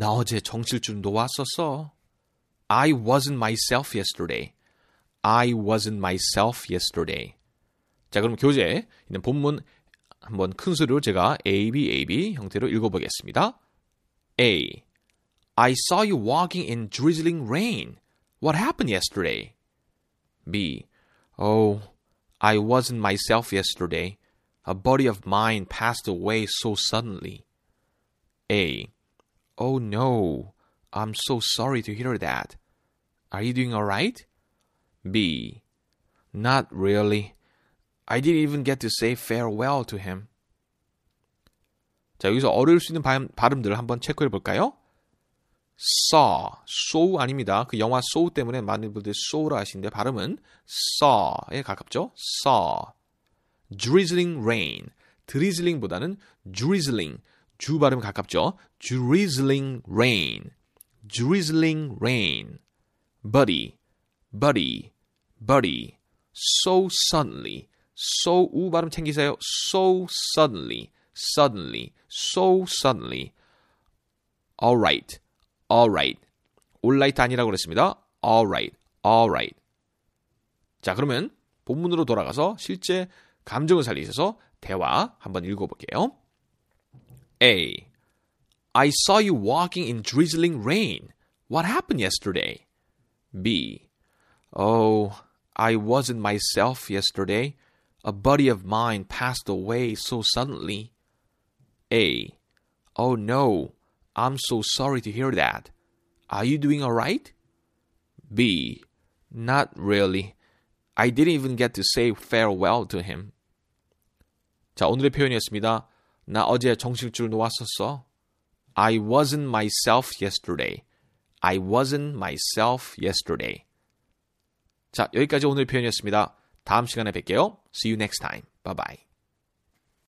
나 어제 정실줄 놓았었어. I wasn't myself yesterday. I wasn't myself yesterday. 자, 그럼 교재 있는 본문 한번 큰 소리로 제가 A, B, A, B 형태로 읽어보겠습니다. A. I saw you walking in drizzling rain. What happened yesterday? B. Oh, I wasn't myself yesterday. A buddy of mine passed away so suddenly. A. Oh no, I'm so sorry to hear that. Are you doing alright? B. Not really. I didn't even get to say farewell to him. 자, 여기서 어려울 수 있는 발음, 발음들을 한번 체크해 볼까요? saw, saw 아닙니다. 그 영화 saw 때문에 많은 분들이 saw라 하시는데 발음은 saw에 가깝죠? saw. drizzling rain. drizzling보다는 drizzling. 주 발음 가깝죠? drizzling rain. drizzling rain. buddy, buddy, buddy. so suddenly. so 우 발음 챙기세요. so suddenly, suddenly, so suddenly. alright, alright. alright 아니라고 그랬습니다. alright, alright. 자, 그러면 본문으로 돌아가서 실제 감정을 살리셔서 대화 한번 읽어볼게요. A. I saw you walking in drizzling rain. What happened yesterday? B. Oh, I wasn't myself yesterday. A buddy of mine passed away so suddenly. A. Oh no, I'm so sorry to hear that. Are you doing alright? B. Not really. I didn't even get to say farewell to him. 자, 오늘의 표현이었습니다. 나 어제 정신줄 놓았었어. I wasn't myself yesterday. I wasn't myself yesterday. 자, 여기까지 오늘 표현이었습니다. 다음 시간에 뵐게요. See you next time. Bye bye.